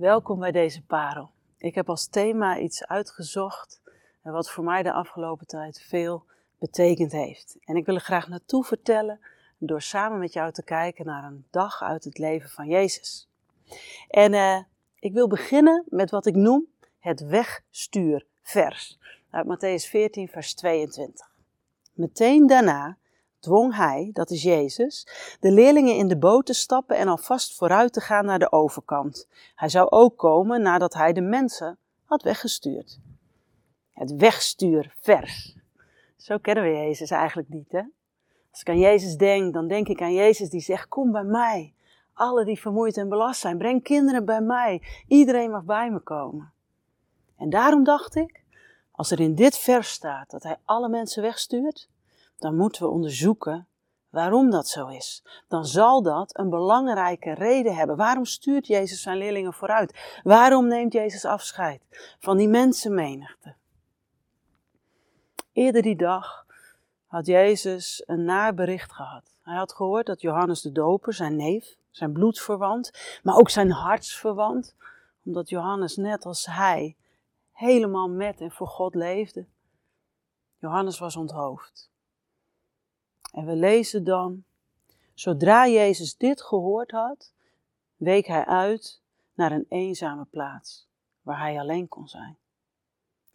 Welkom bij deze parel. Ik heb als thema iets uitgezocht wat voor mij de afgelopen tijd veel betekend heeft. En ik wil er graag naartoe vertellen door samen met jou te kijken naar een dag uit het leven van Jezus. En uh, ik wil beginnen met wat ik noem het wegstuurvers uit Matthäus 14, vers 22. Meteen daarna dwong hij, dat is Jezus, de leerlingen in de boot te stappen en alvast vooruit te gaan naar de overkant. Hij zou ook komen nadat hij de mensen had weggestuurd. Het wegstuurvers. Zo kennen we Jezus eigenlijk niet, hè? Als ik aan Jezus denk, dan denk ik aan Jezus die zegt: Kom bij mij. Alle die vermoeid en belast zijn, breng kinderen bij mij. Iedereen mag bij me komen. En daarom dacht ik, als er in dit vers staat dat hij alle mensen wegstuurt, dan moeten we onderzoeken waarom dat zo is. Dan zal dat een belangrijke reden hebben. Waarom stuurt Jezus zijn leerlingen vooruit? Waarom neemt Jezus afscheid van die mensenmenigte? Eerder die dag had Jezus een nabericht gehad. Hij had gehoord dat Johannes de Doper, zijn neef, zijn bloedverwant, maar ook zijn hartsverwant, omdat Johannes net als hij helemaal met en voor God leefde. Johannes was onthoofd. En we lezen dan, zodra Jezus dit gehoord had, week hij uit naar een eenzame plaats, waar hij alleen kon zijn.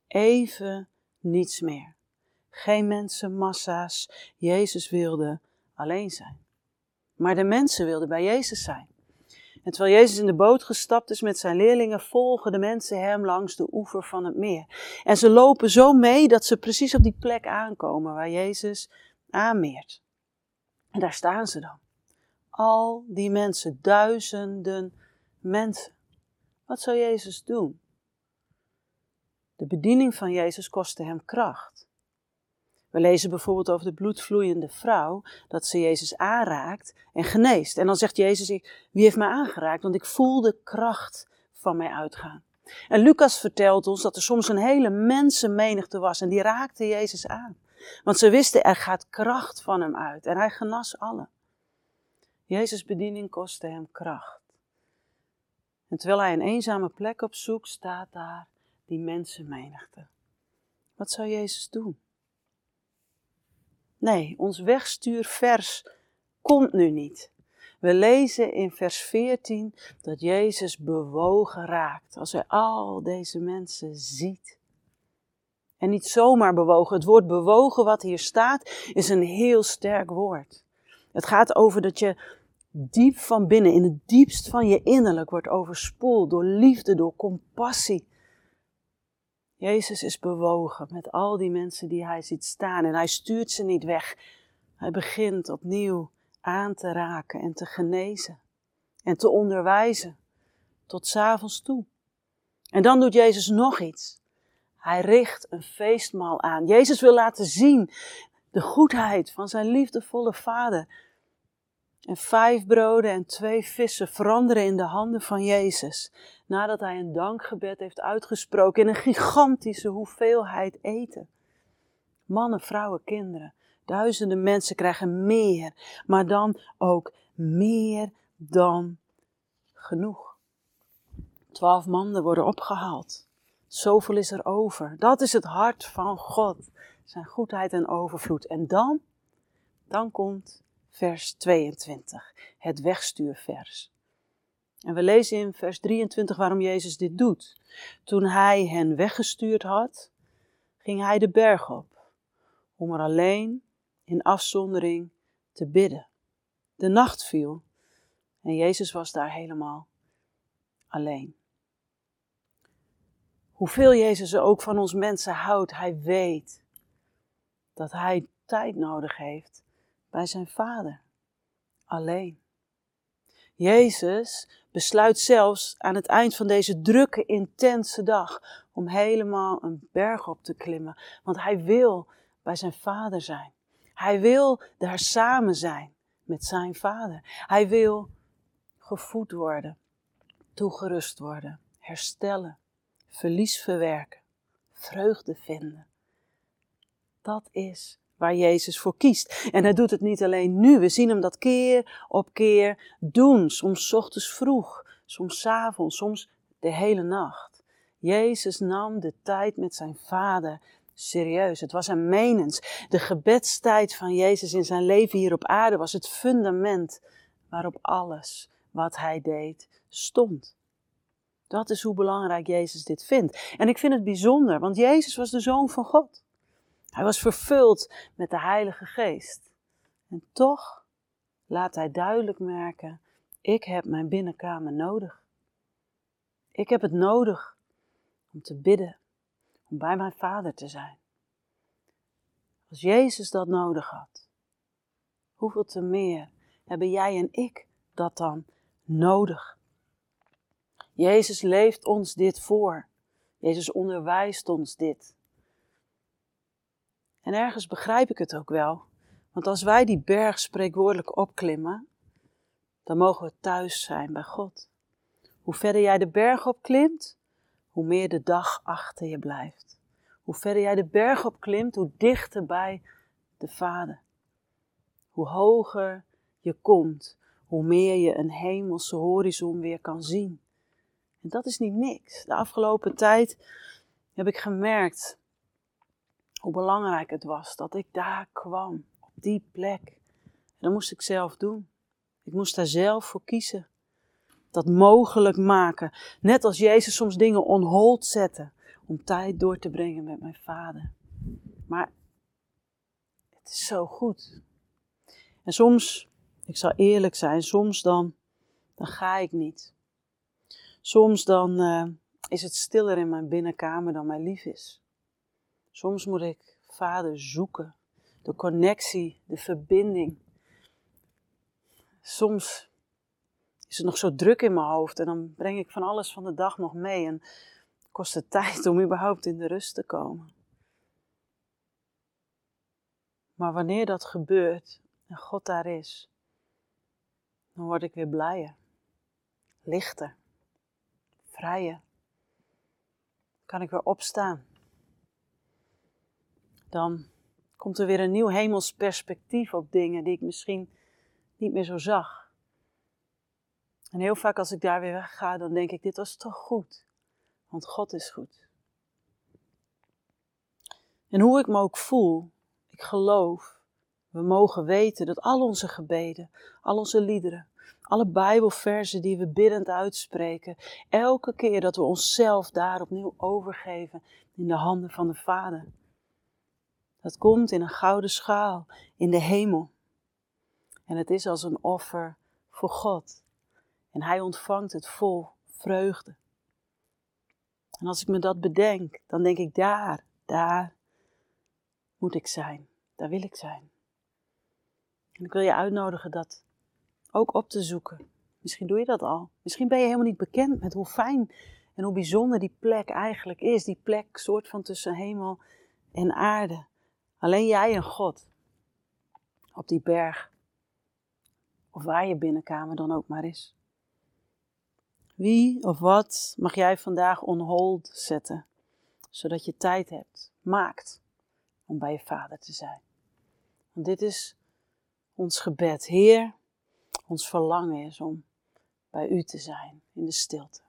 Even niets meer. Geen mensenmassa's. Jezus wilde alleen zijn. Maar de mensen wilden bij Jezus zijn. En terwijl Jezus in de boot gestapt is met zijn leerlingen, volgen de mensen hem langs de oever van het meer. En ze lopen zo mee dat ze precies op die plek aankomen waar Jezus aanmeert. En daar staan ze dan. Al die mensen, duizenden mensen. Wat zou Jezus doen? De bediening van Jezus kostte hem kracht. We lezen bijvoorbeeld over de bloedvloeiende vrouw, dat ze Jezus aanraakt en geneest. En dan zegt Jezus, wie heeft mij aangeraakt? Want ik voel de kracht van mij uitgaan. En Lucas vertelt ons dat er soms een hele mensenmenigte was en die raakte Jezus aan. Want ze wisten, er gaat kracht van hem uit en hij genas allen. Jezus' bediening kostte hem kracht. En terwijl hij een eenzame plek opzoekt, staat daar die mensenmenigte. Wat zou Jezus doen? Nee, ons wegstuurvers komt nu niet. We lezen in vers 14 dat Jezus bewogen raakt als hij al deze mensen ziet. En niet zomaar bewogen. Het woord bewogen wat hier staat is een heel sterk woord. Het gaat over dat je diep van binnen, in het diepst van je innerlijk wordt overspoeld door liefde, door compassie, Jezus is bewogen met al die mensen die hij ziet staan en hij stuurt ze niet weg. Hij begint opnieuw aan te raken en te genezen en te onderwijzen tot s'avonds toe. En dan doet Jezus nog iets. Hij richt een feestmaal aan. Jezus wil laten zien de goedheid van zijn liefdevolle Vader. En vijf broden en twee vissen veranderen in de handen van Jezus. Nadat hij een dankgebed heeft uitgesproken in een gigantische hoeveelheid eten. Mannen, vrouwen, kinderen. Duizenden mensen krijgen meer. Maar dan ook meer dan genoeg. Twaalf mannen worden opgehaald. Zoveel is er over. Dat is het hart van God. Zijn goedheid en overvloed. En dan, dan komt vers 22, het wegstuurvers. En we lezen in vers 23 waarom Jezus dit doet. Toen hij hen weggestuurd had, ging hij de berg op, om er alleen in afzondering te bidden. De nacht viel en Jezus was daar helemaal alleen. Hoeveel Jezus ook van ons mensen houdt, hij weet dat hij tijd nodig heeft bij zijn vader. Alleen. Jezus besluit zelfs aan het eind van deze drukke, intense dag om helemaal een berg op te klimmen. Want hij wil bij zijn vader zijn. Hij wil daar samen zijn met zijn vader. Hij wil gevoed worden, toegerust worden, herstellen, verlies verwerken, vreugde vinden. Dat is waar Jezus voor kiest. En hij doet het niet alleen nu, we zien hem dat keer op keer doen. Soms ochtends vroeg, soms avonds, soms de hele nacht. Jezus nam de tijd met zijn vader serieus. Het was een menens. De gebedstijd van Jezus in zijn leven hier op aarde was het fundament waarop alles wat hij deed stond. Dat is hoe belangrijk Jezus dit vindt. En ik vind het bijzonder, want Jezus was de zoon van God. Hij was vervuld met de Heilige Geest. En toch laat hij duidelijk merken: ik heb mijn binnenkamer nodig. Ik heb het nodig om te bidden, om bij mijn Vader te zijn. Als Jezus dat nodig had, hoeveel te meer hebben jij en ik dat dan nodig? Jezus leeft ons dit voor. Jezus onderwijst ons dit. En ergens begrijp ik het ook wel. Want als wij die berg spreekwoordelijk opklimmen, dan mogen we thuis zijn bij God. Hoe verder jij de berg opklimt, hoe meer de dag achter je blijft. Hoe verder jij de berg opklimt, hoe dichter bij de Vader. Hoe hoger je komt, hoe meer je een hemelse horizon weer kan zien. En dat is niet niks. De afgelopen tijd heb ik gemerkt hoe belangrijk het was dat ik daar kwam, op die plek. En dat moest ik zelf doen. Ik moest daar zelf voor kiezen. Dat mogelijk maken. Net als Jezus soms dingen on hold zette om tijd door te brengen met mijn vader. Maar het is zo goed. En soms, ik zal eerlijk zijn, soms dan, dan ga ik niet. Soms dan uh, is het stiller in mijn binnenkamer dan mij lief is. Soms moet ik vader zoeken, de connectie, de verbinding. Soms is het nog zo druk in mijn hoofd en dan breng ik van alles van de dag nog mee en kost het tijd om überhaupt in de rust te komen. Maar wanneer dat gebeurt en God daar is, dan word ik weer blijer, lichter, Kan ik weer opstaan. Dan komt er weer een nieuw hemels perspectief op dingen die ik misschien niet meer zo zag. En heel vaak als ik daar weer wegga, dan denk ik, dit was toch goed. Want God is goed. En hoe ik me ook voel, ik geloof, we mogen weten dat al onze gebeden, al onze liederen, alle Bijbelversen die we biddend uitspreken, elke keer dat we onszelf daar opnieuw overgeven in de handen van de Vader. Dat komt in een gouden schaal in de hemel. En het is als een offer voor God. En Hij ontvangt het vol vreugde. En als ik me dat bedenk, dan denk ik daar, daar moet ik zijn. Daar wil ik zijn. En ik wil je uitnodigen dat ook op te zoeken. Misschien doe je dat al. Misschien ben je helemaal niet bekend met hoe fijn en hoe bijzonder die plek eigenlijk is. Die plek soort van tussen hemel en aarde. Alleen jij en God. Op die berg. Of waar je binnenkamer dan ook maar is. Wie of wat mag jij vandaag on hold zetten, zodat je tijd hebt, maakt om bij je vader te zijn? Want dit is ons gebed. Heer, ons verlangen is om bij u te zijn in de stilte.